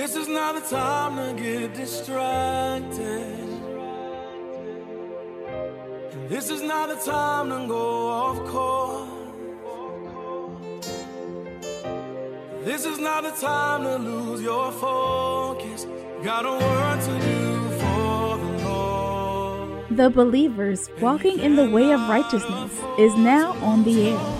This is not the time to get distracted. And this is not the time to go off course. This is not the time to lose your focus. Got a work to do for the Lord. The Believers Walking in the Way of Righteousness is now on the air.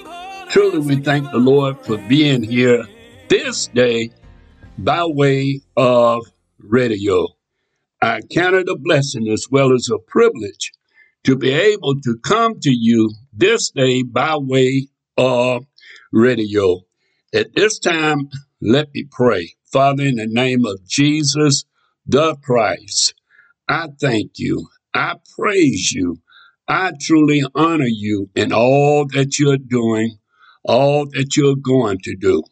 Truly, we thank the Lord for being here this day by way of radio. I count it a blessing as well as a privilege to be able to come to you this day by way of radio. At this time, let me pray. Father, in the name of Jesus the Christ, I thank you. I praise you. I truly honor you in all that you're doing, all that you're going to do.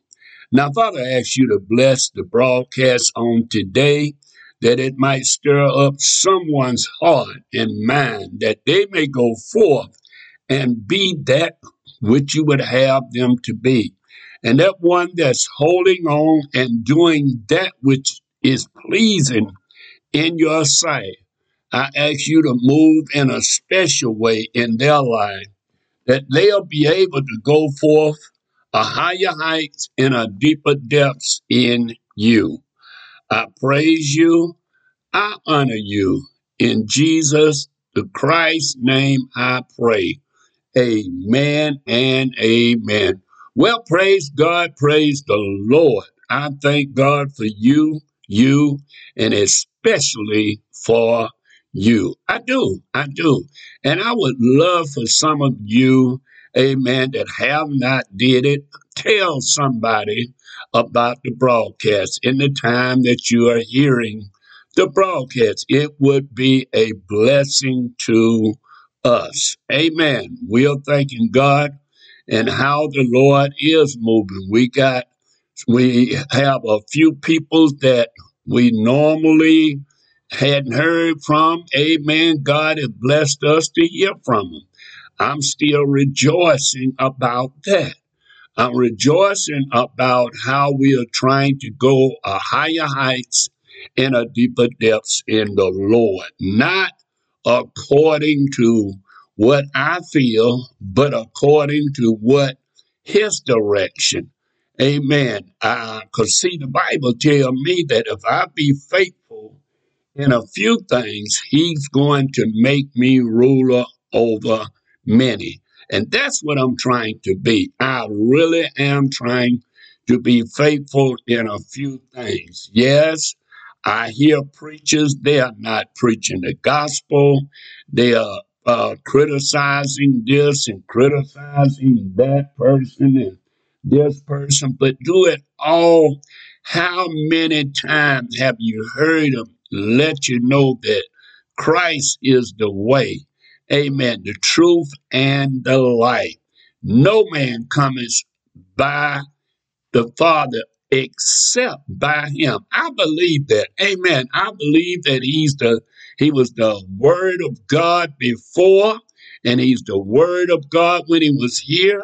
Now, Father, I ask you to bless the broadcast on today, that it might stir up someone's heart and mind, that they may go forth and be that which you would have them to be. And that one that's holding on and doing that which is pleasing in your sight. I ask you to move in a special way in their life, that they'll be able to go forth a higher heights and a deeper depths in you. I praise you. I honor you. In Jesus the Christ's name I pray. Amen and amen. Well, praise God, praise the Lord. I thank God for you, you, and especially for you. I do, I do. And I would love for some of you, amen, that have not did it, tell somebody about the broadcast in the time that you are hearing the broadcast. It would be a blessing to us. Amen. We are thanking God and how the Lord is moving. We got, we have a few people that we normally hadn't heard from. Amen. God has blessed us to hear from them. I'm still rejoicing about that. I'm rejoicing about how we are trying to go a higher heights and a deeper depths in the Lord, not according to what I feel, but according to what His direction. Amen. Because see, the Bible tell me that if I be faithful in a few things, He's going to make me ruler over many. And that's what I'm trying to be. I really am trying to be faithful in a few things. Yes, I hear preachers, they are not preaching the gospel. They are uh, criticizing this and criticizing that person and this person, but do it all. How many times have you heard them let you know that Christ is the way? Amen. The truth and the light. No man cometh by the Father except by him. I believe that. Amen. I believe that he's the he was the word of God before and he's the word of God when he was here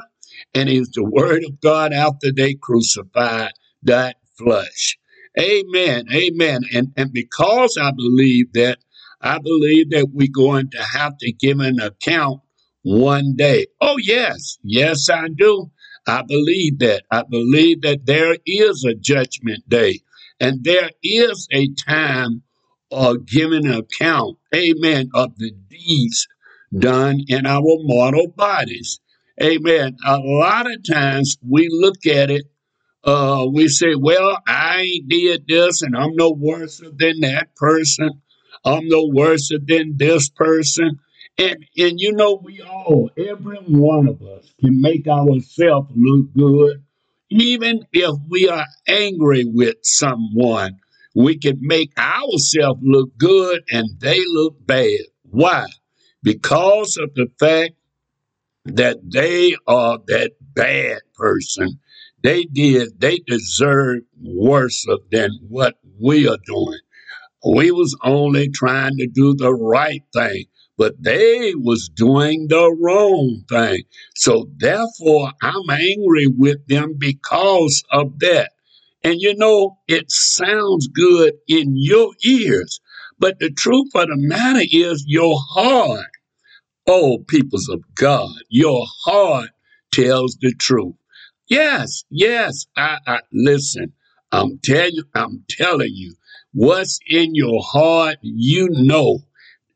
and he's the word of God after they crucified that flesh. Amen. Amen. And and because I believe that I believe that we're going to have to give an account one day. Oh yes. Yes, I do. I believe that. I believe that there is a judgment day and there is a time of giving account, amen, of the deeds done in our mortal bodies. Amen. A lot of times we look at it, uh, we say, well, I ain't did this and I'm no worse than that person. I'm no worse than this person. And and you know, we all, every one of us, can make ourselves look good, even if we are angry with someone. we can make ourselves look good and they look bad. Why? Because of the fact that they are that bad person. They did, they deserve worse than what we are doing. We was only trying to do the right thing, but they was doing the wrong thing. So therefore, I'm angry with them because of that. And you know, it sounds good in your ears, but the truth of the matter is your heart Oh, peoples of God, your heart tells the truth. Yes, yes. I, I listen. I'm telling you, I'm telling you, what's in your heart, you know.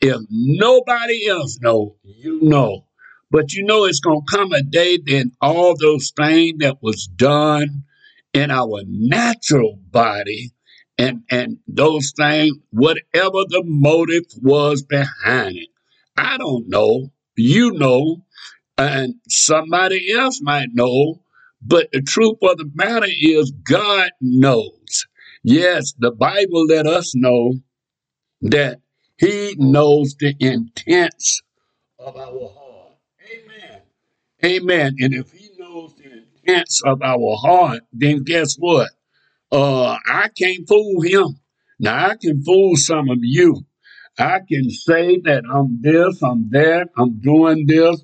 If nobody else know, you know. But you know it's gonna come a day then all those things that was done in our natural body and and those things, whatever the motive was behind it I don't know. You know, and somebody else might know. But the truth of the matter is, God knows. Yes, the Bible let us know that He knows the intents of our heart. Amen. Amen. And if He knows the intents of our heart, then guess what? Uh, I can't fool Him. Now I can fool some of you. I can say that I'm this, I'm that, I'm doing this,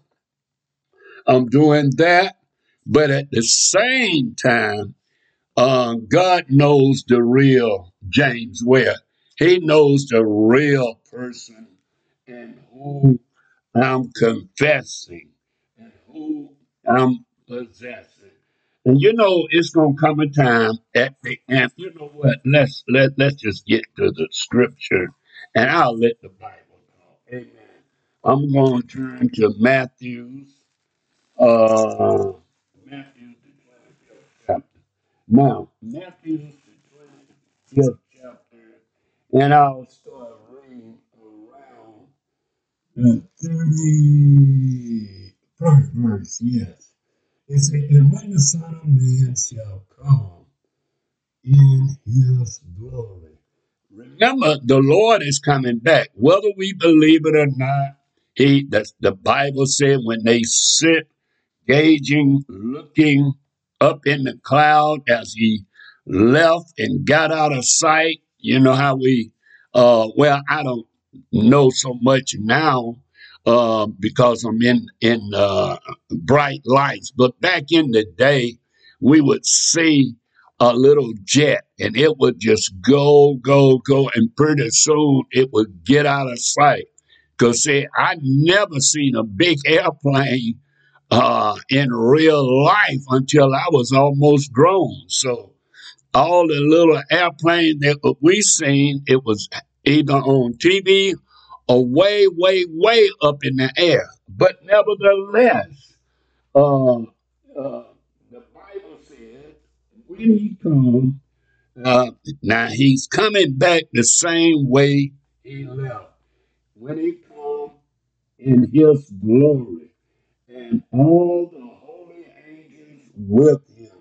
I'm doing that. But at the same time, uh, God knows the real James Ware. He knows the real person and who I'm confessing and who I'm possessing. And you know, it's gonna come a time at the end. You know what? Let's let let's just get to the scripture, and I'll let the Bible go. Amen. I'm to turn to Matthew's, uh, Matthew's the 25th chapter. Now, Matthew's the 25th chapter, and I'll start reading around the 31st verse. Yes. It said, And when the Son of Man shall come in his glory. Remember, the Lord is coming back. Whether we believe it or not, he that's the Bible said when they sit gauging, looking up in the cloud as he left and got out of sight. You know how we uh well, I don't know so much now uh, because I'm in in uh, bright lights. But back in the day, we would see a little jet, and it would just go, go, go, and pretty soon it would get out of sight. Cause see, I never seen a big airplane uh, in real life until I was almost grown. So all the little airplane that we seen, it was either on TV or way, way, way up in the air. But nevertheless, uh, uh, the Bible says when he comes, uh, now he's coming back the same way he left. When he comes in his glory and all the holy angels with him,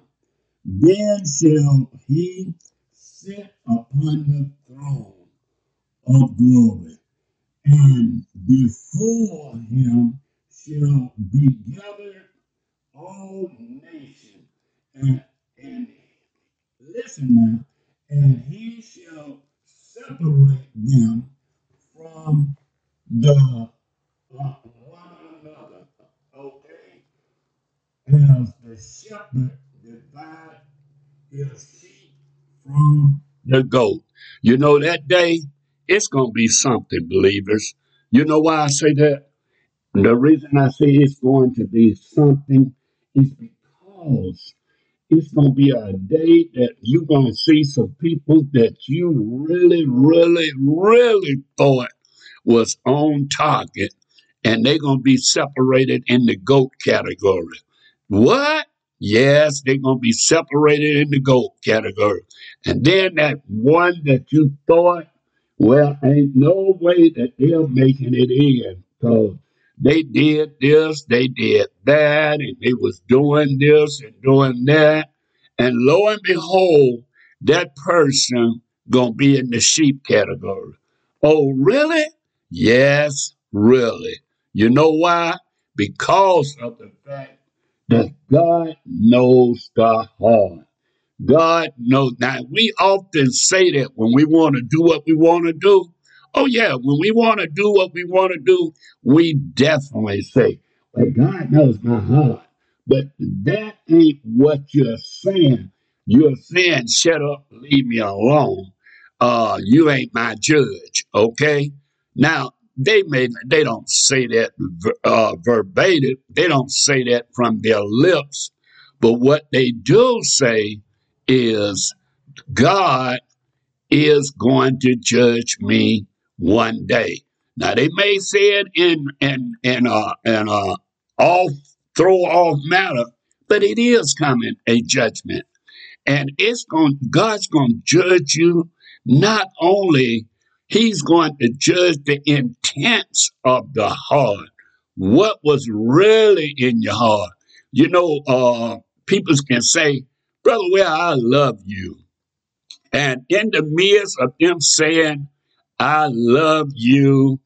then shall he sit upon the throne of glory and before him shall be gathered all nations. And, and listen now, and he shall separate them from the uh, one another. Okay? As the shepherd divide from the goat. You know that day it's going to be something, believers. You know why I say that? The reason I say it's going to be something is because it's going to be a day that you're going to see some people that you really, really, really thought was on target, and they're going to be separated in the GOAT category. What? Yes, they're going to be separated in the GOAT category. And then that one that you thought well, ain't no way that they're making it in because they did this, they did that, and they was doing this and doing that. And lo and behold, that person gonna be in the sheep category. Oh, really? Yes, really. You know why? Because of the fact that God knows the heart. God knows. Now, we often say that when we want to do what we want to do. Oh, yeah, when we want to do what we want to do, we definitely say, well, God knows my heart. But that ain't what you're saying. You're saying, shut up, leave me alone. Uh, you ain't my judge, okay? Now, they may they don't say that uh, verbatim. They don't say that from their lips, but what they do say is God is going to judge me one day. Now they may say it in in in uh in uh off throw off matter, but it is coming a judgment. And it's going God's gonna judge you not only He's going to judge the intents of the heart. What was really in your heart? You know, uh people can say, Brother Ware, I love you. And in the midst of them saying, I love you,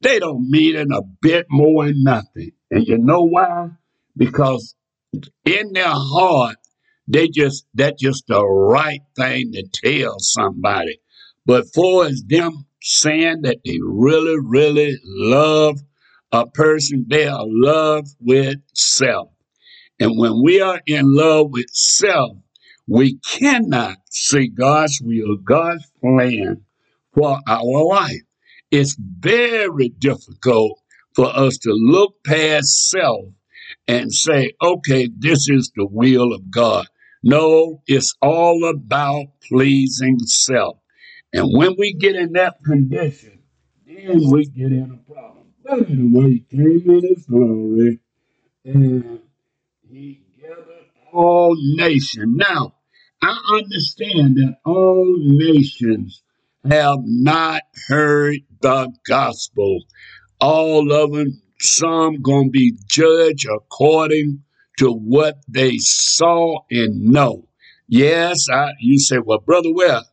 they don't mean it a bit more than nothing. And you know why? Because in their heart, they just that's just the right thing to tell somebody. But for as them saying that they really, really love a person, they are love with self. And when we are in love with self, we cannot see God's will, God's plan for our life. It's very difficult for us to look past self and say, okay, this is the will of God. No, it's all about pleasing self. And when we get in that condition, then we get in a problem. But anyway, he came in his glory and he gathered all nations. Now, I understand that all nations have not heard the gospel. All of them, some gonna be judged according to what they saw and know. Yes, I, you say, well, brother, well,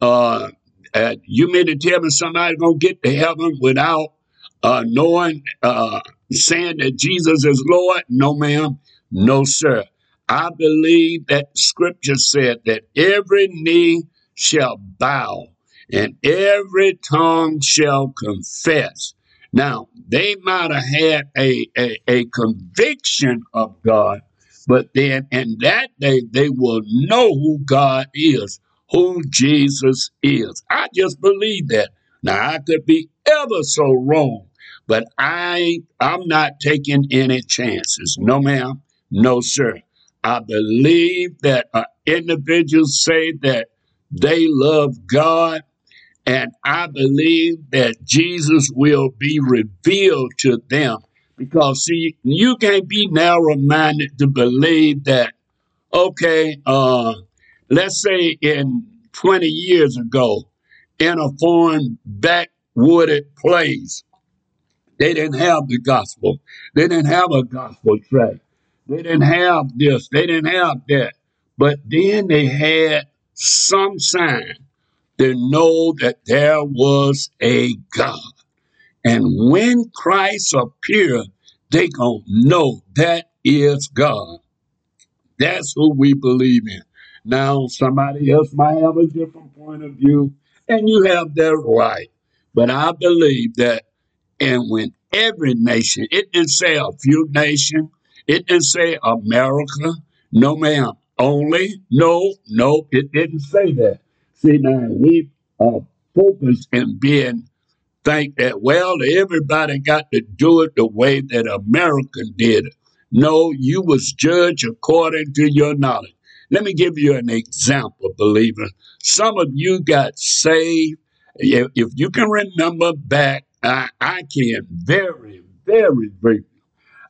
uh, uh, you mean to tell me somebody gonna get to heaven without uh, knowing, uh, saying that Jesus is Lord? No, ma'am. No, sir. I believe that scripture said that every knee shall bow and every tongue shall confess. Now, they might have had a, a, a conviction of God, but then in that day they will know who God is, who Jesus is. I just believe that. Now, I could be ever so wrong, but I I'm not taking any chances. No, ma'am. No, sir. I believe that uh, individuals say that they love God, and I believe that Jesus will be revealed to them. Because, see, you can't be narrow minded to believe that, okay, uh, let's say in 20 years ago, in a foreign backwooded place, they didn't have the gospel. They didn't have a gospel track. They didn't have this. They didn't have that. But then they had some sign to know that there was a God. And when Christ appeared, they gonna know that is God. That's who we believe in. Now, somebody else might have a different point of view, and you have that right. But I believe that, and when every nation, it didn't say a few nations, it didn't say America, no ma'am, only, no, no, it didn't say that. See, now we are focused in being think that, well, everybody got to do it the way that America did it. No, you was judged according to your knowledge. Let me give you an example, believer. Some of you got saved. If, you can remember back, I, I can very, very, very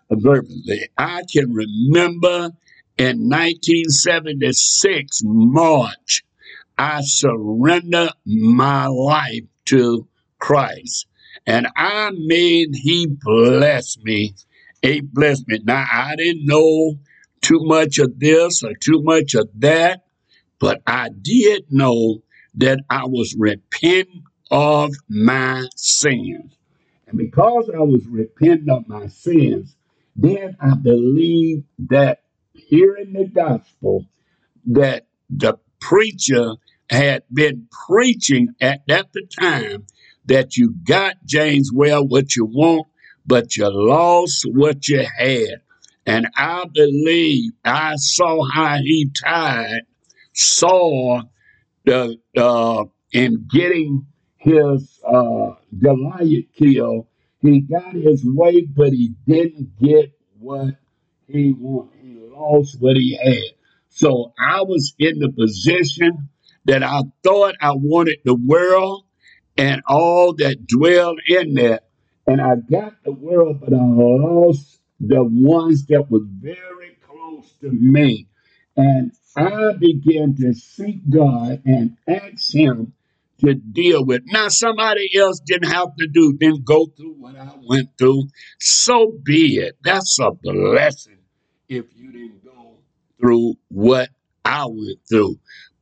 vividly. I can remember in 1976, March, I surrendered my life to Christ. And I mean, He blessed me. He blessed me. Now, I didn't know too much of this or too much of that, but I did know that I was repenting of my sins. And because I was repenting of my sins, then I believed that hearing the gospel that the preacher had been preaching at that time that you got James Ware what you want, but you lost what you had. And I believe I saw how he tied Saul the uh, in getting his uh, Goliath killed. He got his way, but he didn't get what he wanted. He lost what he had. So I was in the position that I thought I wanted the world and all that dwelled in that. And I got the world, but I lost the ones that was very close to me. And I began to seek God and ask Him to deal with. Now, somebody else didn't have to do, didn't go through what I went through. So be it. That's a blessing if you didn't go through what I went through.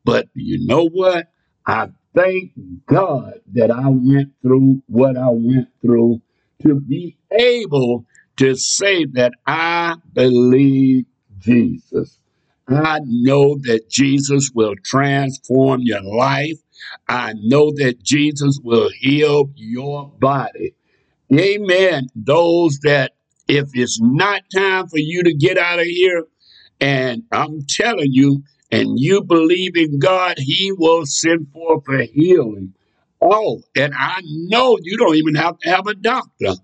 But you know what? I thank God that I went through what I went through to be able to say that I believe Jesus. I know that Jesus will transform your life. I know that Jesus will heal your body. Amen. Those that, if it's not time for you to get out of here, and I'm telling you, and you believe in God, He will send forth a healing. Oh, and I know you don't even have to have a doctor.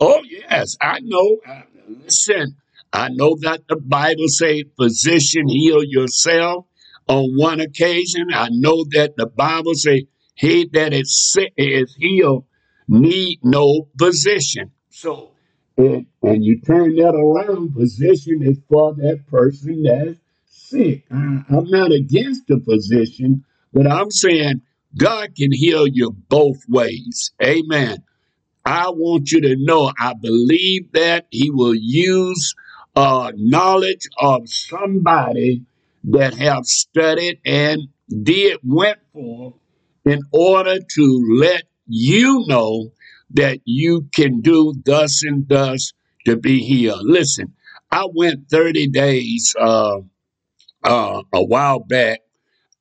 Oh, yes, I know. Uh, listen, I know that the Bible say, physician, heal yourself on one occasion. I know that the Bible say, he that is sick is healed need no physician. So, and, and you turn that around, physician is for that person that's sick. I, I'm not against the physician, but I'm saying God can heal you both ways. Amen. I want you to know I believe that He will use uh, knowledge of somebody that have studied and did went for in order to let you know that you can do thus and thus to be healed. Listen, I went 30 days uh, uh, a while back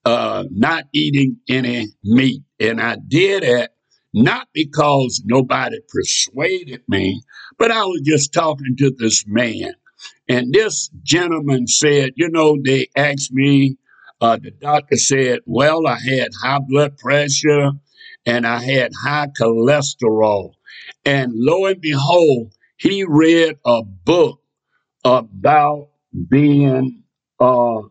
uh, not eating any meat. And I did it not because nobody persuaded me, but I was just talking to this man. And this gentleman said, you know, they asked me, uh, the doctor said, well, I had high blood pressure and I had high cholesterol. And lo and behold, he read a book about being uh,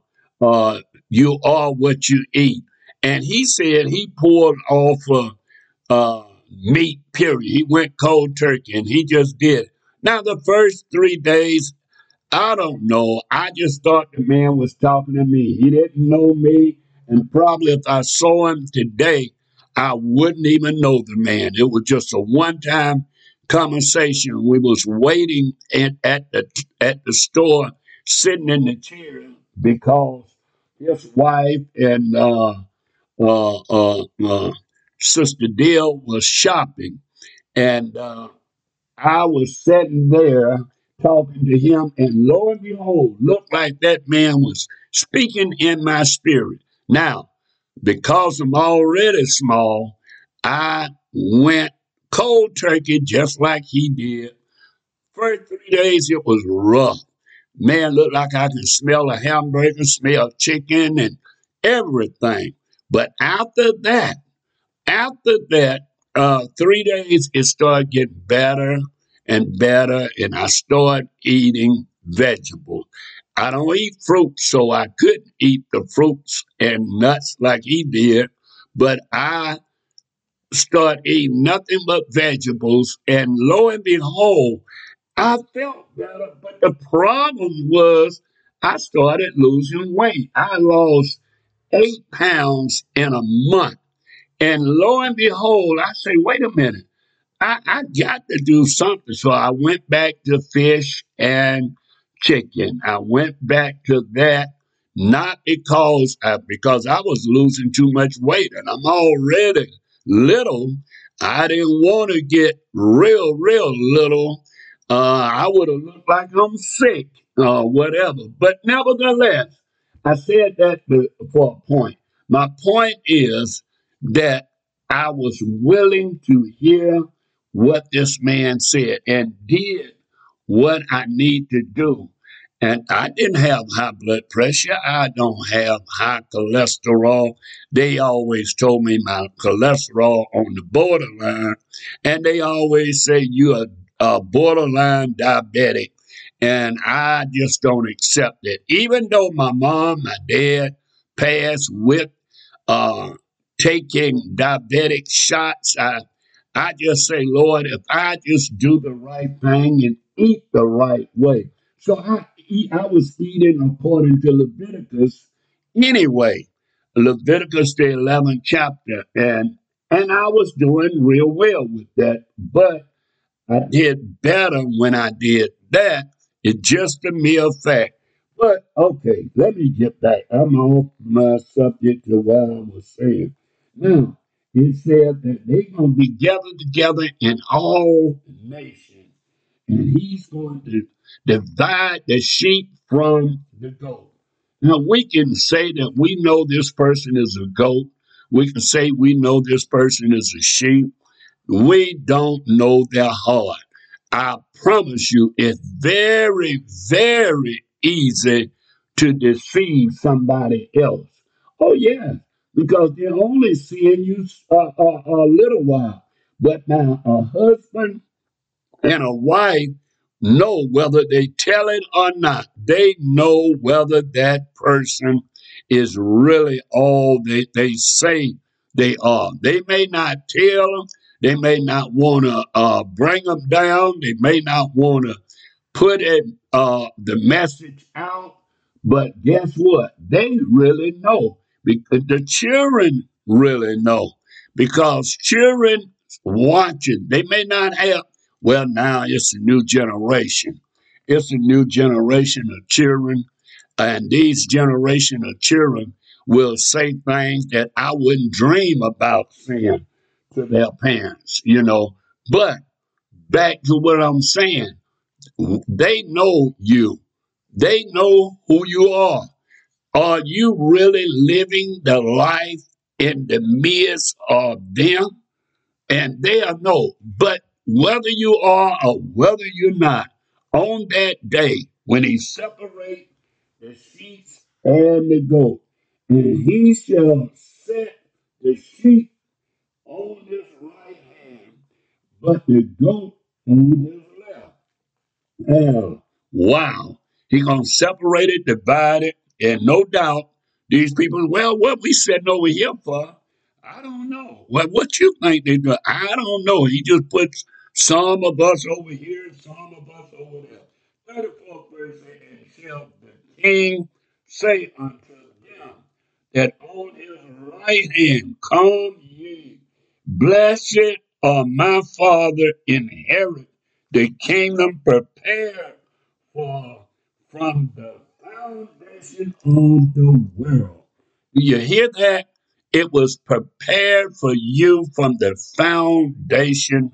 uh, you are what you eat. And he said he poured off of uh, meat, period. He went cold turkey and he just did. Now, the first three days, I don't know. I just thought the man was talking to me. He didn't know me. And probably if I saw him today, I wouldn't even know the man. It was just a one time conversation. We was waiting at, at the at the store, sitting in the chair because his wife and uh, uh, uh, uh, Sister Dill was shopping, and uh, I was sitting there talking to him, and lo and behold, looked like that man was speaking in my spirit. Now, because I'm already small, I went cold turkey just like he did. First three days it was rough. Man, looked like I could smell a hamburger, smell chicken, and everything. But after that, after that, uh, three days, it started getting better and better, and I started eating vegetables. I don't eat fruit, so I couldn't eat the fruits and nuts like he did, but I started eating nothing but vegetables, and lo and behold, I felt better. But the problem was I started losing weight. I lost eight pounds in a month. And lo and behold, I say, wait a minute, I, I got to do something. So I went back to fish and chicken. I went back to that not because I, because I was losing too much weight and I'm already little. I didn't want to get real, real little. Uh, I would have looked like I'm sick or whatever. But nevertheless, I said that for a point. My point is that I was willing to hear what this man said and did what I need to do. And I didn't have high blood pressure. I don't have high cholesterol. They always told me my cholesterol on the borderline. And they always say you're a borderline diabetic. And I just don't accept it. Even though my mom, my dad passed with uh, taking diabetic shots, I, I just say, Lord, if I just do the right thing and eat the right way. So I eat, I was eating according to Leviticus anyway. Leviticus the 11th chapter. And and I was doing real well with that. But I did better when I did that. It's just a mere fact. But okay, let me get back. I'm off my subject to what I was saying. Now, it said that they're going to be gathered together in all nations, and he's going to divide the sheep from the goat. Now, we can say that we know this person is a goat. We can say we know this person is a sheep. We don't know their heart. I promise you, it's very, very easy to deceive somebody else. Oh, yeah, because they're only seeing you a, a, a little while. But now, a husband and a wife know whether they tell it or not. They know whether that person is really all they, they say they are. They may not tell them. They may not want to uh, bring them down. They may not want to put it, uh, the message out. But guess what? They really know the children really know because children watching. They may not have. Well, now it's a new generation. It's a new generation of children, and these generation of children will say things that I wouldn't dream about saying to their parents. You know, but back to what I'm saying. They know you. They know who you are. Are you really living the life in the midst of them? And they'll know. But whether you are or whether you're not, on that day when he separate the sheep and the goat, and he shall set the sheep on his right hand, but the goat on his left. Wow. He gonna separate it, divide it, and no doubt these people, well, what we sitting over here for? I don't know. What what you think they do? I don't know. He just puts some of us over here, some of us over there. 34th verse and shall the king say unto them that on his right hand, Come ye, blessed are my father, inherit the kingdom prepared for from the foundation of the world. Do you hear that? It was prepared for you from the foundation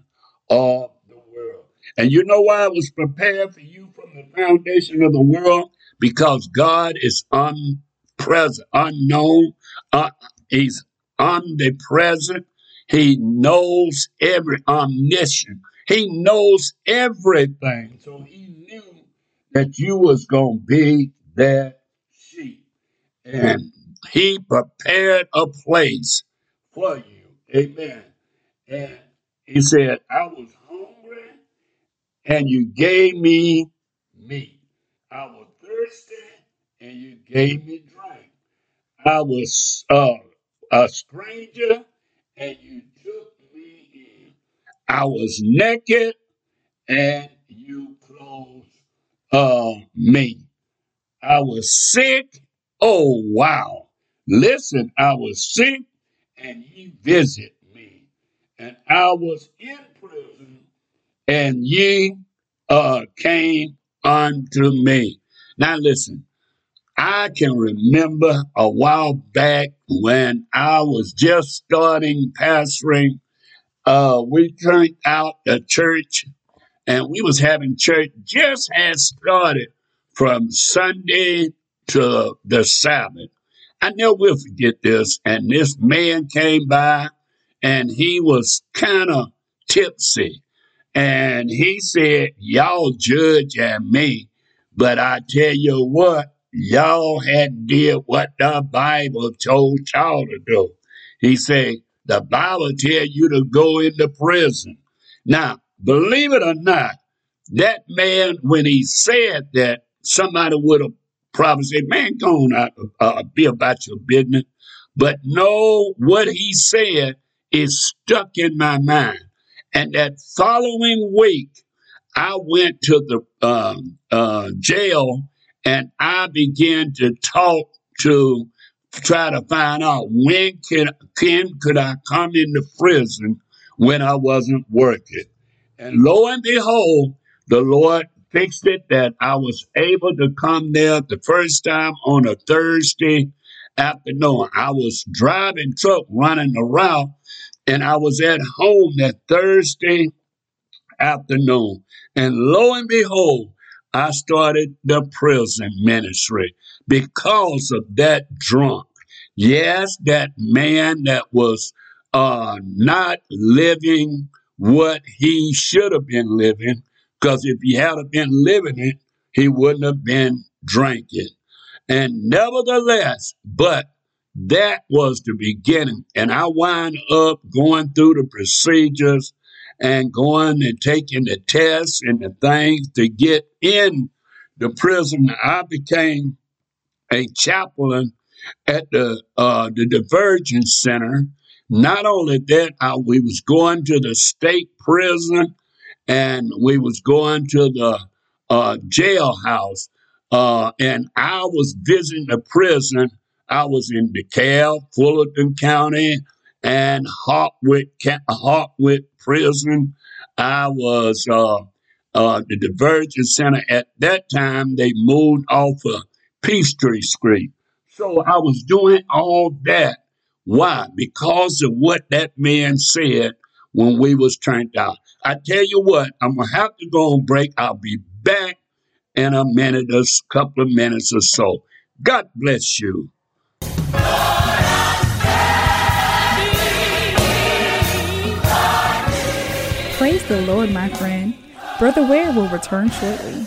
of the world. And you know why it was prepared for you from the foundation of the world? Because God is omnipresent, unknown, uh, He's omnipresent. He knows every omniscient. He knows everything. So he knew that you was gonna be that sheep. And he prepared a place for you. Amen. And he said, I was hungry and you gave me meat. I was thirsty and you gave me drink. I was uh, a stranger and you took me in. I was naked and you clothed uh, me. I was sick. Oh, wow. Listen, I was sick and ye visit me. And I was in prison and ye uh, came unto me. Now listen, I can remember a while back when I was just starting pastoring. Uh, we turned out the church and we was having church just had started from Sunday to the Sabbath. I never will forget this. And this man came by and he was kind of tipsy. And he said, Y'all judge at me, but I tell you what, y'all had did what the Bible told y'all to do. He said, the Bible tell you to go into prison. Now, believe it or not, that man, when he said that, somebody would have probably said, man, go on out, uh, be about your business. But no, what he said is stuck in my mind. And that following week, I went to the um, uh, jail and I began to talk to try to find out when can, can could I come into prison when I wasn't working. And lo and behold, the Lord fixed it that I was able to come there the first time on a Thursday afternoon. I was driving truck running around and I was at home that Thursday afternoon. And lo and behold, I started the prison ministry because of that drunk. Yes, that man that was uh, not living what he should have been living, because if he had been living it, he wouldn't have been drinking. And nevertheless, but that was the beginning. And I wind up going through the procedures and going and taking the tests and the things to get in the prison. I became a chaplain at the uh, the Divergence Center. Not only that, I, we was going to the state prison, and we was going to the uh, jailhouse, uh, and I was visiting the prison. I was in DeKalb, Fulton County, and Hardwick, Hardwick Prison. I was uh, uh, the Divergence Center. At that time, they moved off of Peachtree Street. So I was doing all that. Why? Because of what that man said when we was turned out. I tell you what, I'm gonna have to go on break. I'll be back in a minute, a couple of minutes or so. God bless you. Praise the Lord, my friend. Brother Ware will return shortly.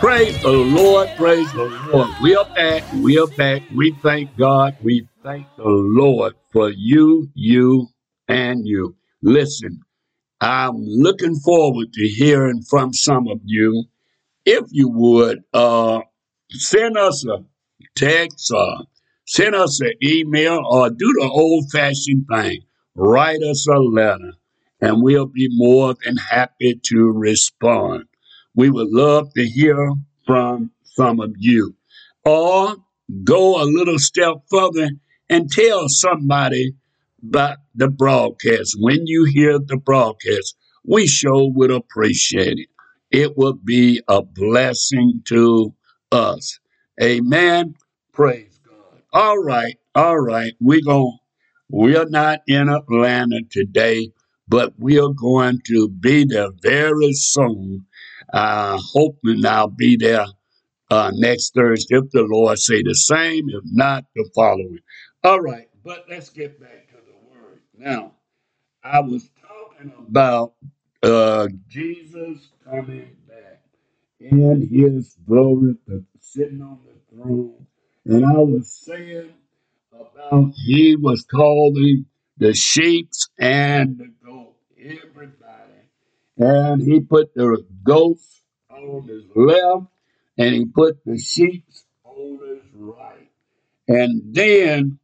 Praise the Lord, praise the Lord. We are back, we are back. We thank God, we thank the Lord for you, you, and you. Listen, I'm looking forward to hearing from some of you. If you would, uh, send us a text or send us an email or do the old fashioned thing. Write us a letter and we'll be more than happy to respond. We would love to hear from some of you. Or go a little step further and tell somebody about the broadcast. When you hear the broadcast, we sure would appreciate it. It would be a blessing to us. Amen. Praise God. All right, all right. We're going we're not in Atlanta today, but we are going to be there very soon uh, hoping I'll be there uh, next Thursday if the Lord say the same, if not the following. All right. but let's get back to the word. Now, I was talking about uh, Jesus coming back in his glory, the, sitting on the throne. And I was saying about he was calling the sheep and the goat, everybody. And he put the goats on his left and he put the sheep on his right. And then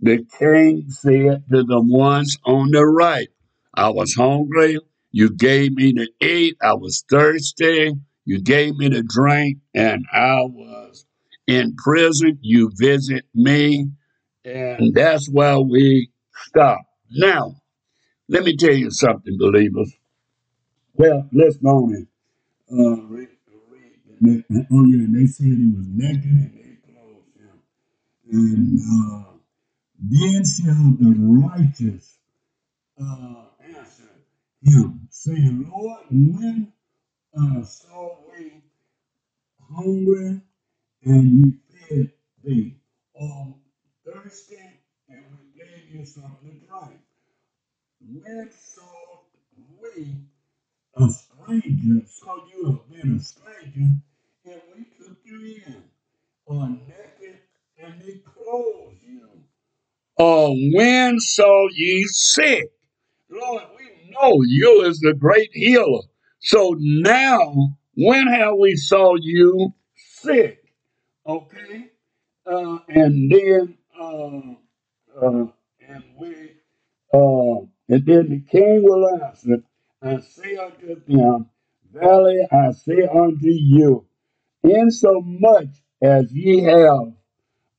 the king said to the ones on the right, I was hungry. You gave me to eat. I was thirsty. You gave me to drink. And I was in prison. You visit me. And that's why we stop. Now, let me tell you something, believers. Well, let's go on and uh, read. read. Oh, yeah, and they said he was naked and they clothed him. And uh, then shall the righteous uh, answer him, saying, Lord, when uh, saw we hungry and you fed thee, or thirsty and we gave you something to drink? When saw we a stranger, so you have been a stranger, and we took you in, or naked and they clothed you? Or when saw ye sick? Lord, we know you is the great healer. So now, when have we saw you sick? Okay? Uh, and then, uh, uh, and we, uh, and then the king will answer and say unto them, Verily I say unto you, insomuch as ye have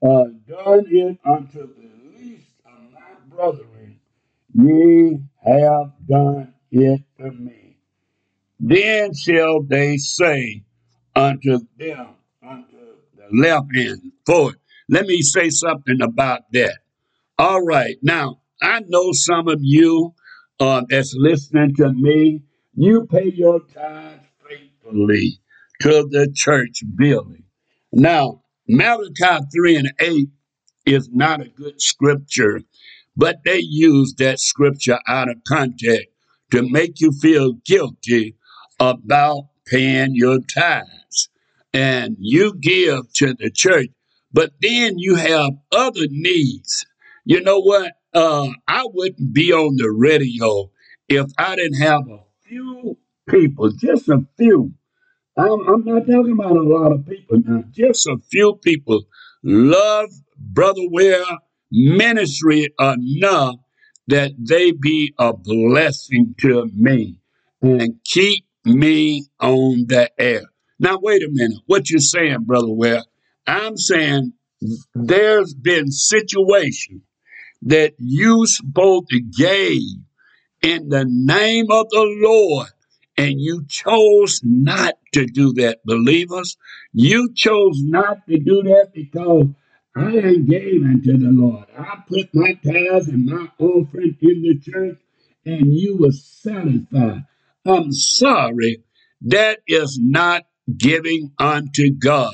uh, done it unto the least of my brethren, ye have done it to me. Then shall they say unto them, unto the left hand forward. Let me say something about that. All right, now I know some of you uh, that's listening to me, you pay your tithes faithfully to the church building. Now, Malachi 3 and 8 is not a good scripture, but they use that scripture out of context to make you feel guilty about paying your tithes. And you give to the church, but then you have other needs. You know what? Uh, I wouldn't be on the radio if I didn't have a few people, just a few, I'm, I'm not talking about a lot of people now. Just a few people love Brother Ware ministry enough that they be a blessing to me and keep me on the air. Now, wait a minute. What you saying, Brother Ware? I'm saying there's been situations that you to gave in the name of the Lord. And you chose not to do that, believers. You chose not to do that because I ain't gave unto the Lord. I put my tithes and my offering in the church, and you were satisfied. I'm sorry. That is not giving unto God.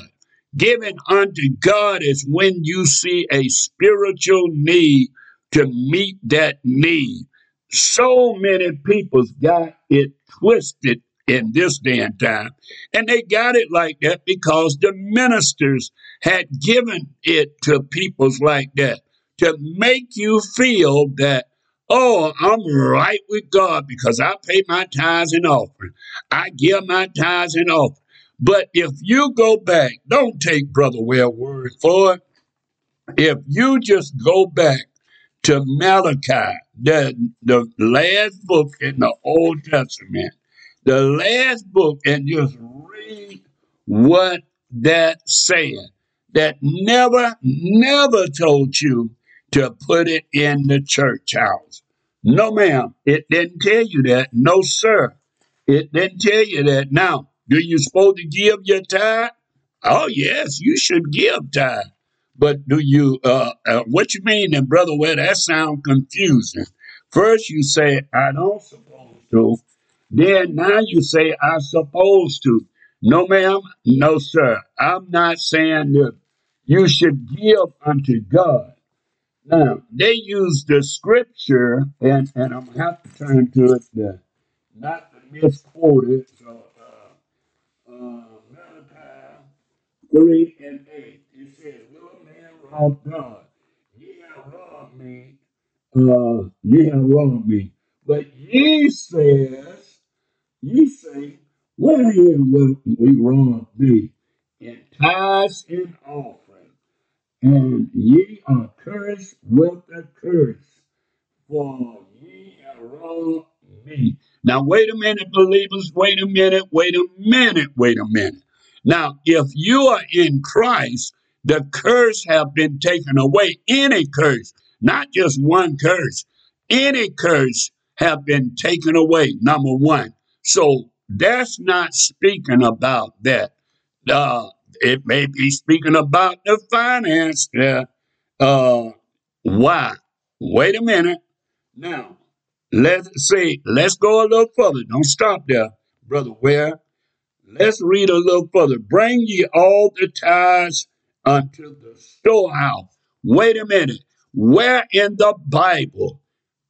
Giving unto God is when you see a spiritual need to meet that need. So many people's got it twisted in this day and time. And they got it like that because the ministers had given it to peoples like that to make you feel that, oh, I'm right with God because I pay my tithes and offering. I give my tithes and offering. But if you go back, don't take Brother Ware word for it. If you just go back to Malachi, the, the last book in the Old Testament, the last book, and just read what that said. That never, never told you to put it in the church house. No, ma'am, it didn't tell you that. No, sir, it didn't tell you that. Now, do you supposed to give your tithe? Oh, yes, you should give tithe. But do you, uh, uh, what you mean then, Brother Ware, that sounds confusing. First you say, I don't suppose to. Then now you say, I supposed to. No, ma'am. No, sir. I'm not saying that you should give unto God. Now, they use the scripture, and, and I'm going to have to turn to it not to misquote it. So, uh, uh, Malachi 3 and 8, it says, Will a man rob God? Ye have robbed me, uh, ye have robbed me. But ye says, ye say, Wherein will we rob thee? In tithes and offering, and ye are cursed with a curse for ye have wronged me. Now, wait a minute, believers. Wait a minute. Wait a minute. Wait a minute. Now, if you are in Christ, the curse have been taken away. Any curse, not just one curse, any curse have been taken away. Number one. So that's not speaking about that. Uh, it may be speaking about the finance. Yeah. uh, why? Wait a minute. Now, let's say, let's go a little further. Don't stop there, Brother Ware? Let's read a little further. Bring ye all the tithes unto the storehouse. Wait a minute. Where in the Bible,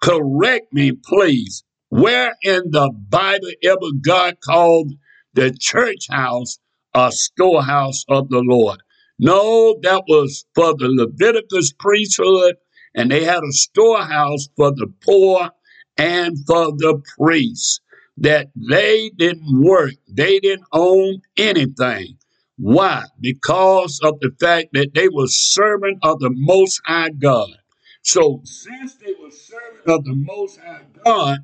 correct me, please, where in the Bible ever God called the church house a storehouse of the Lord? No, that was for the Leviticus priesthood, and they had a storehouse for the poor and for the priests that they didn't work, they didn't own anything. Why? Because of the fact that they were servant of the Most High God. So since they were servant of the Most High God,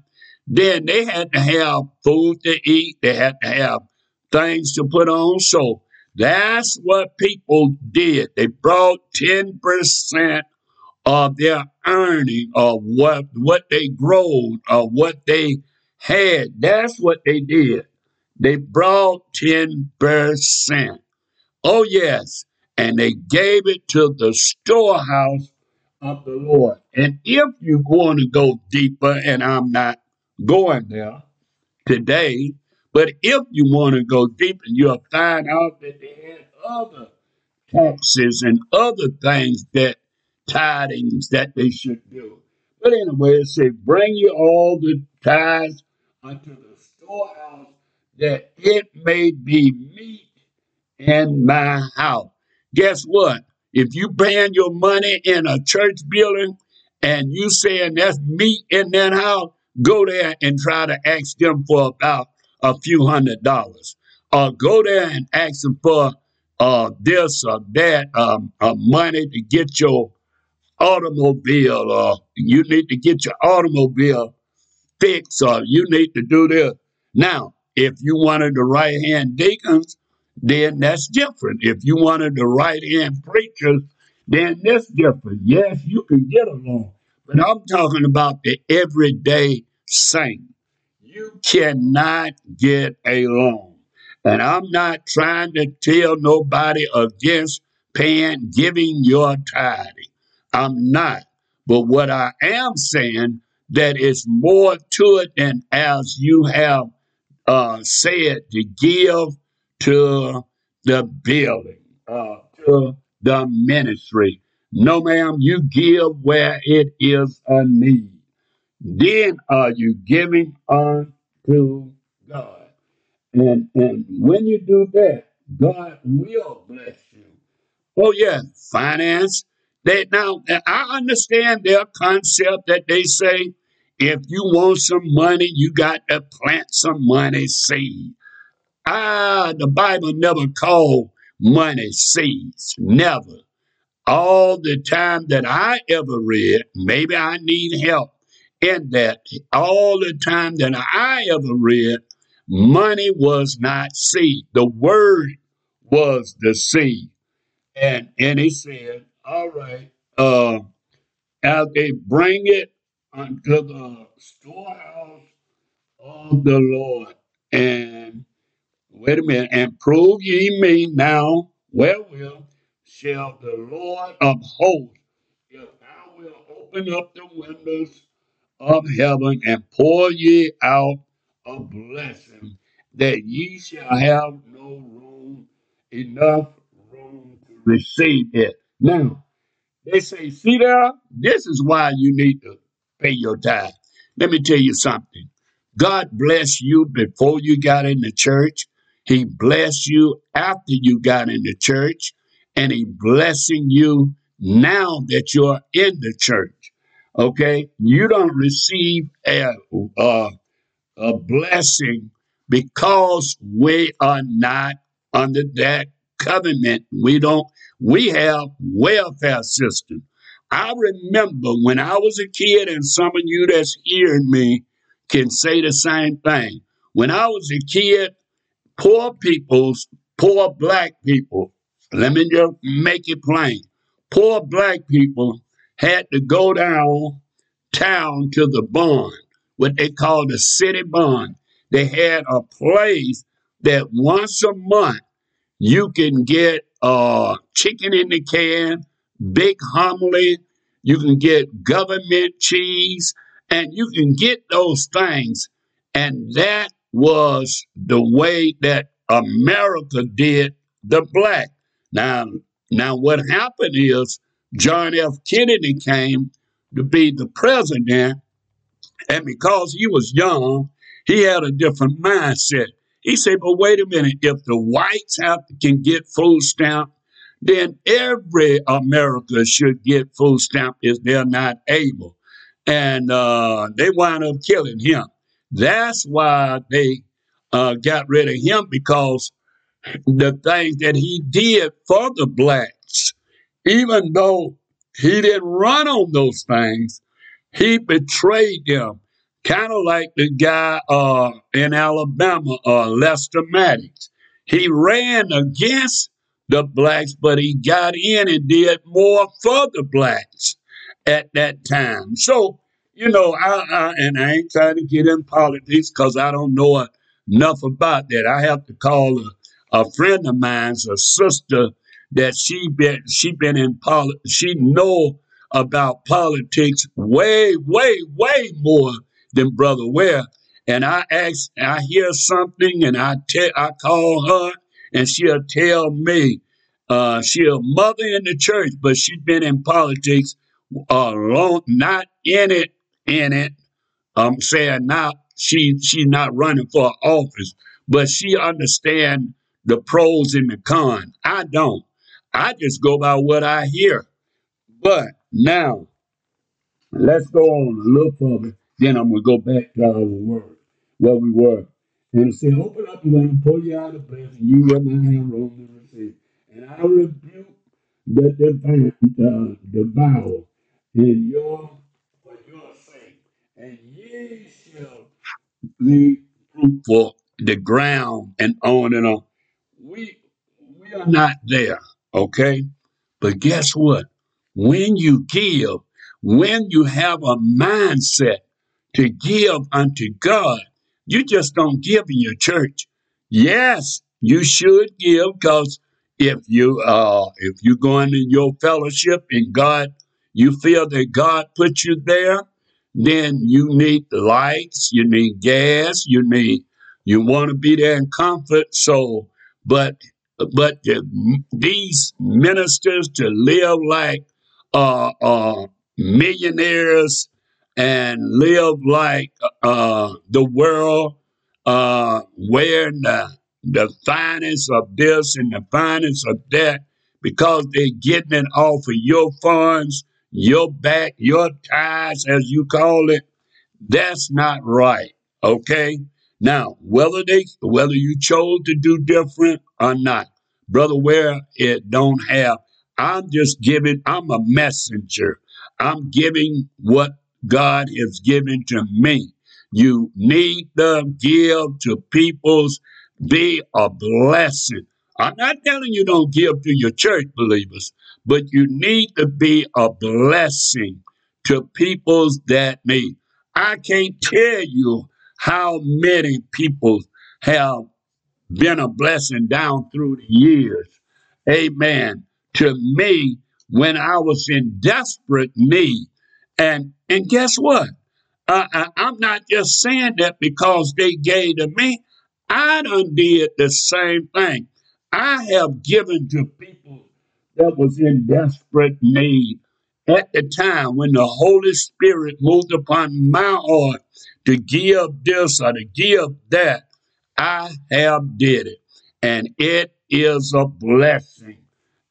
then they had to have food to eat, they had to have things to put on. So that's what people did. They brought 10% of their earning or what what they growed or what they had. That's what they did. They brought 10%. Oh yes. And they gave it to the storehouse of the Lord. And if you want to go deeper, and I'm not going there today, but if you want to go deeper, you'll find out that they had other taxes and other things that tidings that they should do. But anyway, it says, Bring you all the tithes unto the storehouse, that it may be meat in my house. Guess what? If you paying your money in a church building and you saying that's me in that house, go there and try to ask them for about a few hundred dollars. Or go there and ask them for uh, this or that um, uh, money to get your automobile or you need to get your automobile fixed or you need to do this. Now, if you wanted the right hand deacons, then that's different. If you wanted to write in preachers, then that's different. Yes, you can get along. But I'm talking about the everyday saint. You cannot get along. And I'm not trying to tell nobody against paying, giving your tithing. I'm not. But what I am saying that is more to it than as you have uh, said to give to the building, uh, to the ministry. No, ma'am, you give where it is a need. Then are you giving unto God? And and when you do that, God will bless you. Oh yeah, finance. They now I understand their concept that they say if you want some money, you got to plant some money seed. Ah, the Bible never called money seeds. Never. All the time that I ever read, maybe I need help in that. All the time that I ever read, money was not seed. The word was the seed. And and he said, All right, uh, as they bring it unto the storehouse of the Lord. And wait a minute, and prove ye me now, wherewith shall the Lord hosts, if thou wilt open up the windows of heaven and pour ye out a blessing, that ye shall have no room, enough room to receive it. Now, They say, see there, this is why you need to pay your tithe. Let me tell you something. God bless you before you got in the church. He blessed you after you got in the church. And he blessing you now that you're in the church. Okay? You don't receive a, a a blessing because we are not under that covenant. We don't, we have welfare system. I remember when I was a kid, and some of you that's hearing me can say the same thing. When I was a kid, poor people's, poor black people, let me just make it plain. Poor black people had to go down town to the barn, what they call the city barn. They had a place that once a month you can get uh, chicken in the can, big homily, you can get government cheese, and you can get those things. And that was the way that America did the black. Now, now what happened is John F. Kennedy came to be the president, and because he was young, he had a different mindset. He said, but wait a minute, if the whites have can get food stamp, then every America should get food stamp if they're not able. And uh, they wind up killing him. That's why they uh, got rid of him because the things that he did for the blacks, even though he didn't run on those things, he betrayed them. Kind of like the guy uh, in Alabama, uh, Lester Maddox. He ran against the blacks, but he got in and did more for the blacks at that time. So, you know, I, I and I ain't trying to get in politics because I don't know enough about that. I have to call a, a friend of mine's a sister that she been she been in poli- she know about politics way, way, way more than Brother Ware. And I ask, I hear something, and I tell, I call her, and she'll tell me. Uh, she a mother in the church, but she's been in politics uh, long, not in it, in it. I'm saying now she she's not running for office, but she understand the pros and the cons. I don't. I just go by what I hear. But now let's go on a little further. Then I'm gonna go back to our word where we were. And said, open up and him pull you out of blessing. You will not have room to receive. And I rebuke the uh, the, the, the vow in your be fruitful the ground and on and on. We we are not there, okay? But guess what? When you give, when you have a mindset to give unto God, you just don't give in your church. Yes, you should give because if you uh if you go into your fellowship and God you feel that God put you there, then you need lights, you need gas, you need you want to be there in comfort. So, but but the, these ministers to live like uh, uh, millionaires and live like uh, the world, uh, wearing the, the finest of this and the finest of that, because they're getting it off of your funds, your back, your ties, as you call it. That's not right. Okay. Now, whether they whether you chose to do different or not, brother, Ware it don't have, I'm just giving. I'm a messenger. I'm giving what God has given to me. You need to give to people's be a blessing. I'm not telling you don't give to your church believers, but you need to be a blessing to people's that need. I can't tell you how many people have been a blessing down through the years. Amen. To me, when I was in desperate need. And and guess what? Uh, I, I'm not just saying that because they gave to me. I done did the same thing. I have given to people that was in desperate need. at the time when the Holy Spirit moved upon my heart to give this or to give that, I have did it. And it is a blessing.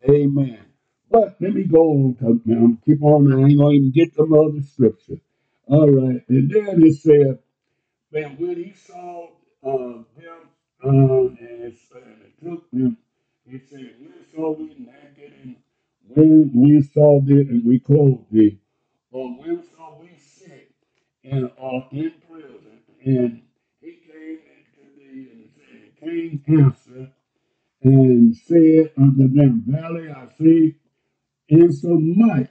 Amen. But let me go on, man, keep on. I ain't gonna even get to other scripture. All right, and then it said, man, when he saw uh, them um, and it took them, he said, saw we naked and when we saw thee and we clothed thee, or saw we sick and are in prison, and he came into thee and said, came answer and said unto them, Verily I say, insomuch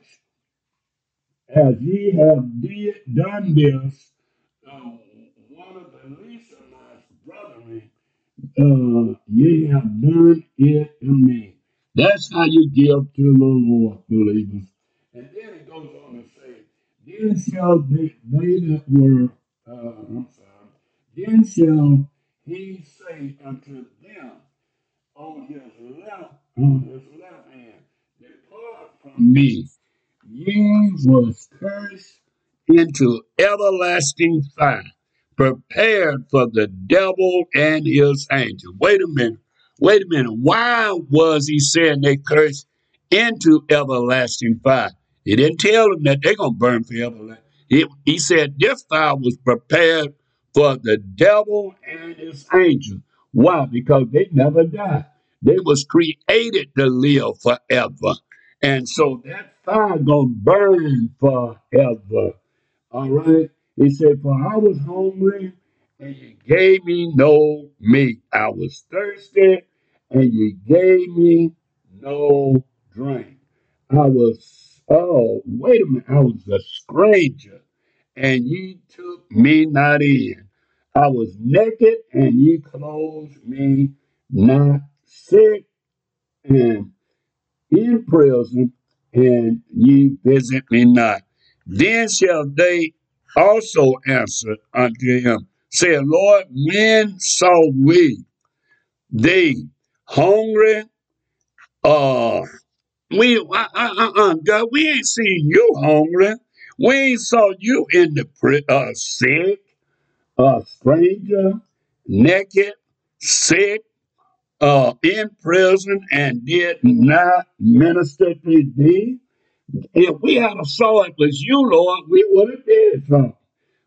as ye have did, done this, uh, one of the least of my brethren, uh, ye have done it to me. That's how you give to the Lord, believers. And then it goes on to say, Then shall they, they that were, uh, I'm sorry, then shall he say unto them on his left, on his left hand, Depart from me, ye was cursed into everlasting fire, prepared for the devil and his angels. Wait a minute. Wait a minute. Why was he saying they cursed into everlasting fire? He didn't tell them that they're going to burn forever. He, he said this fire was prepared for the devil and his angels. Why? Because they never die. They was created to live forever. And so that fire gonna burn forever. All right. He said, For I was hungry and you gave me no meat. I was thirsty and you gave me no drink. I was, oh, wait a minute. I was a stranger and ye took me not in. I was naked and ye clothed me not sick and in prison, and ye visit me not. Then shall they also answered unto him, saying, Lord, when saw we thee hungry? Uh, we, uh, uh, uh, uh, God, we ain't seen you hungry. We ain't saw you in the uh, sick, uh, stranger, naked, sick, uh, in prison, and did not minister to thee. If we had a saw it was you, Lord, we would have did something.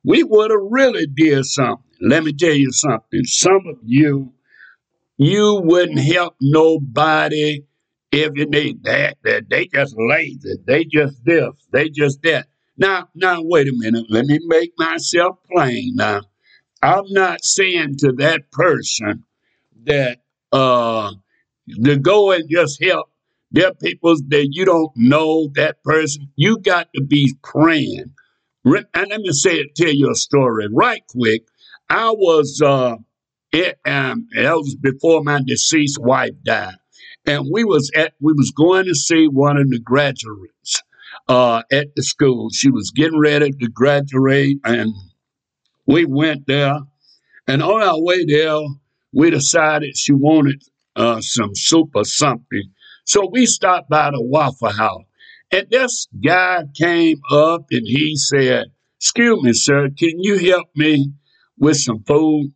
We would have really did something. Let me tell you something. Some of you, you wouldn't help nobody if you need that. That they just lazy. They just this. They just that. Now, now, wait a minute. Let me make myself plain. Now, I'm not saying to that person that uh to go and just help. There are people that you don't know that person. You got to be praying. And let me say it, tell you a story right quick. I was uh it um that was before my deceased wife died. And we was at we was going to see one of the graduates uh at the school. She was getting ready to graduate and we went there and on our way there, we decided she wanted uh, some soup or something. So we stopped by the Waffle House. And this guy came up and he said, Excuse me, sir, can you help me with some food?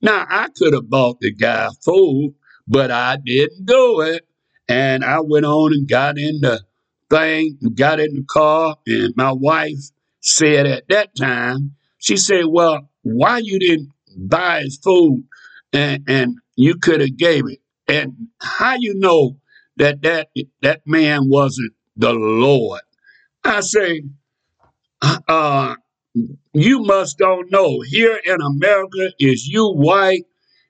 Now, I could have bought the guy food, but I didn't do it. And I went on and got in the thing, got in the car, and my wife said at that time, she said, Well, why you didn't buy his food and, and you could have gave it? And how you know that that, that man wasn't the Lord? I say, uh, you must don't know. Here in America, is you white,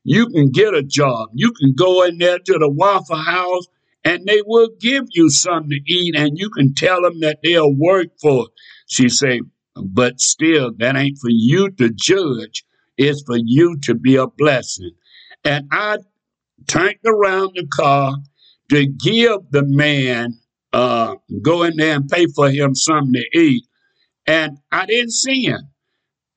you can get a job. You can go in there to the Waffle House and they will give you something to eat and you can tell them that they'll work for it. She say, but still, that ain't for you to judge. It's for you to be a blessing. And I turned around the car to give the man, uh, go in there and pay for him something to eat. And I didn't see him.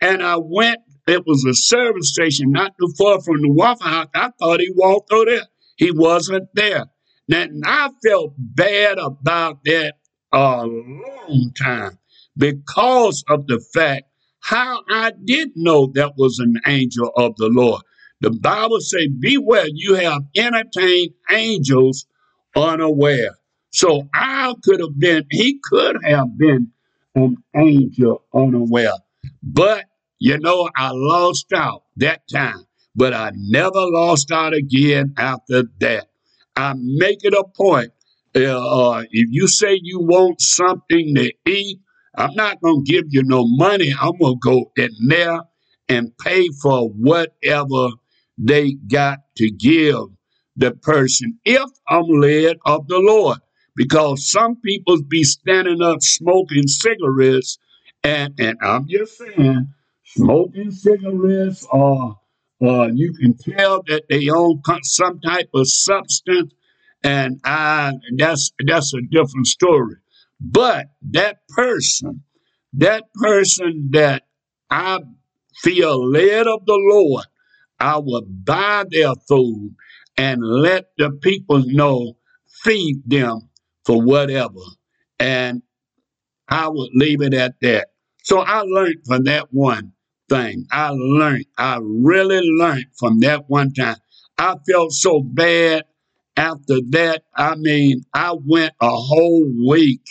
And I went, it was a service station not too far from the Waffle House. I thought he walked over there. He wasn't there. And I felt bad about that a long time because of the fact how I did know that was an angel of the Lord. The Bible say, beware, you have entertained angels unaware. So I could have been, he could have been an angel unaware. But, you know, I lost out that time. But I never lost out again after that. I make it a point. Uh, uh, if you say you want something to eat, I'm not going to give you no money. I'm going to go in there and pay for whatever they got to give the person if I'm led of the Lord. Because some people be standing up smoking cigarettes, and, and I'm just saying, smoking cigarettes or you can tell that they own some type of substance, and I, that's that's a different story. But that person, that person that I feel led of the Lord, I will buy their food and let the people know, feed them for whatever. And I would leave it at that. So I learned from that one thing. I learned, I really learned from that one time. I felt so bad after that. I mean, I went a whole week.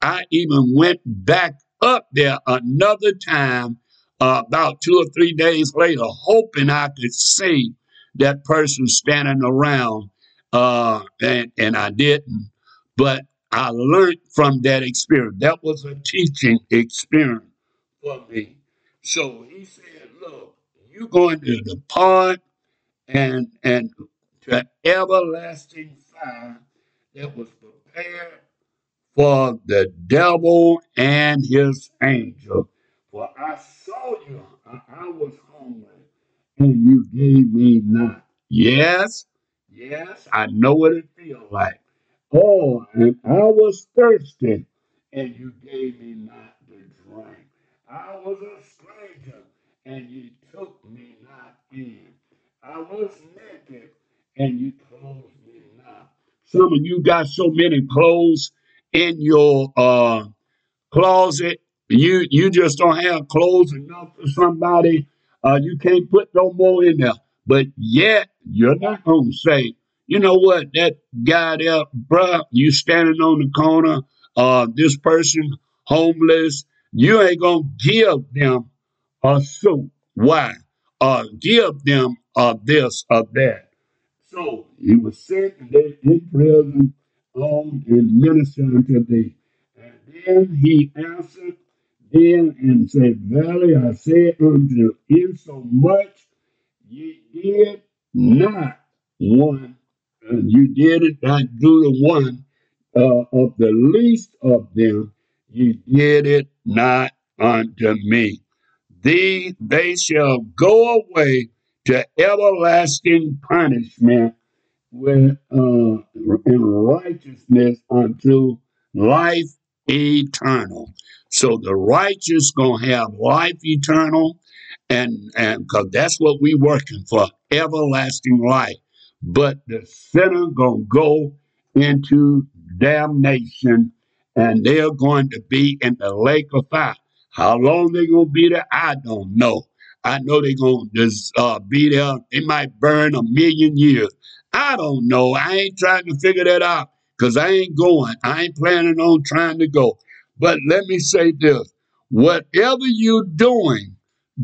I even went back up there another time, uh, about two or three days later, hoping I could see that person standing around, uh, and, and I didn't. But I learned from that experience. That was a teaching experience for me. So he said, Look, you going to depart and and to everlasting fire that was prepared for the devil and his angel. For I saw you, I, I was hungry, and you gave me not. Yes, yes, I know what it feels like. Oh, and I was thirsty, and you gave me not to drink. I was a stranger, and you took me not in. I was naked, and you clothed me not. Some of you got so many clothes in your uh closet. You you just don't have clothes enough for somebody. Uh, you can't put no more in there. But yet you're not gonna say, you know what, that guy there, bruh, you standing on the corner, uh, this person homeless, you ain't gonna give them a suit. Why? Uh, give them uh, this or that. So he was sent they in prison on and ministered unto thee. And then he answered them and said, Verily I say unto you, so much ye did not one, you did it not do the one uh, of the least of them, ye did it not unto me. These they shall go away to everlasting punishment with uh, in righteousness unto life eternal. So the righteous gonna have life eternal, and and because that's what we working for, everlasting life. But the sinner gonna go into damnation, and they're going to be in the lake of fire. How long they gonna be there, I don't know. I know they're gonna just uh, be there. They might burn a million years. I don't know. I ain't trying to figure that out because I ain't going. I ain't planning on trying to go. But let me say this whatever you're doing,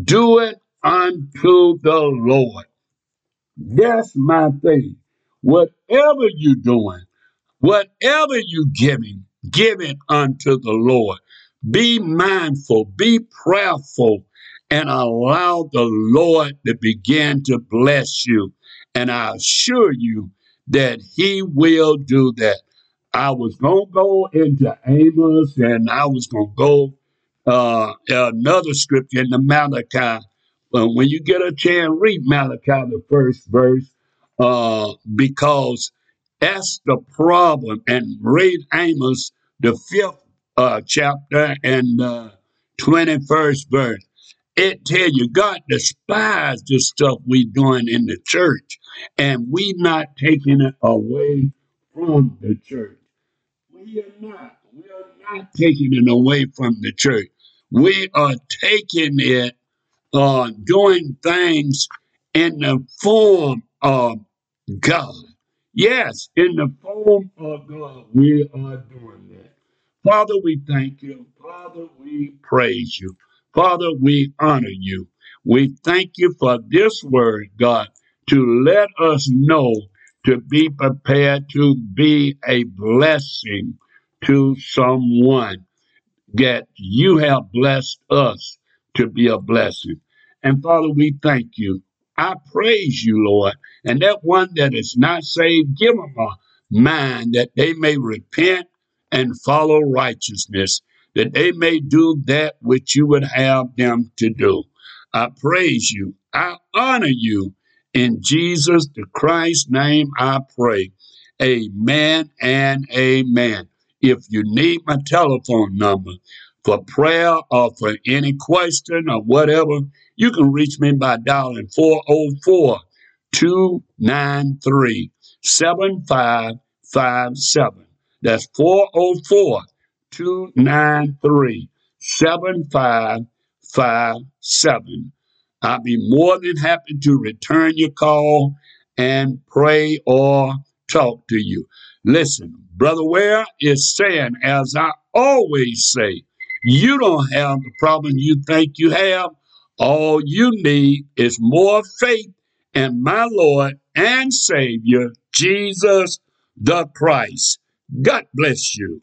do it unto the Lord. That's my thing. Whatever you're doing, whatever you're giving, give it unto the Lord. Be mindful, be prayerful, and allow the Lord to begin to bless you. And I assure you that He will do that. I was going to go into Amos and I was going to go uh, another scripture in the Malachi. But when you get a chance, read Malachi, the first verse, uh, because that's the problem. And read Amos, the fifth uh, chapter and uh, 21st verse. It tell you God despise the stuff we doing in the church, and we not taking it away from the church. We are not. We are not taking it away from the church. We are taking it, uh, doing things in the form of God. Yes, in the form of God, we are doing that. Father, we thank you. Father, we praise you. Father, we honor you. We thank you for this word, God, to let us know to be prepared to be a blessing to someone that you have blessed us to be a blessing. And Father, we thank you. I praise you, Lord. And that one that is not saved, give them a mind that they may repent and follow righteousness, that they may do that which you would have them to do. I praise you. I honor you. In Jesus the Christ's name, I pray. Amen and amen. If you need my telephone number for prayer or for any question or whatever, you can reach me by dialing 404 293 7557. That's 404 293 7557. I'll be more than happy to return your call and pray or talk to you. Listen, Brother Ware is saying, as I always say, you don't have the problem you think you have. All you need is more faith in my Lord and Savior, Jesus the Christ. God bless you.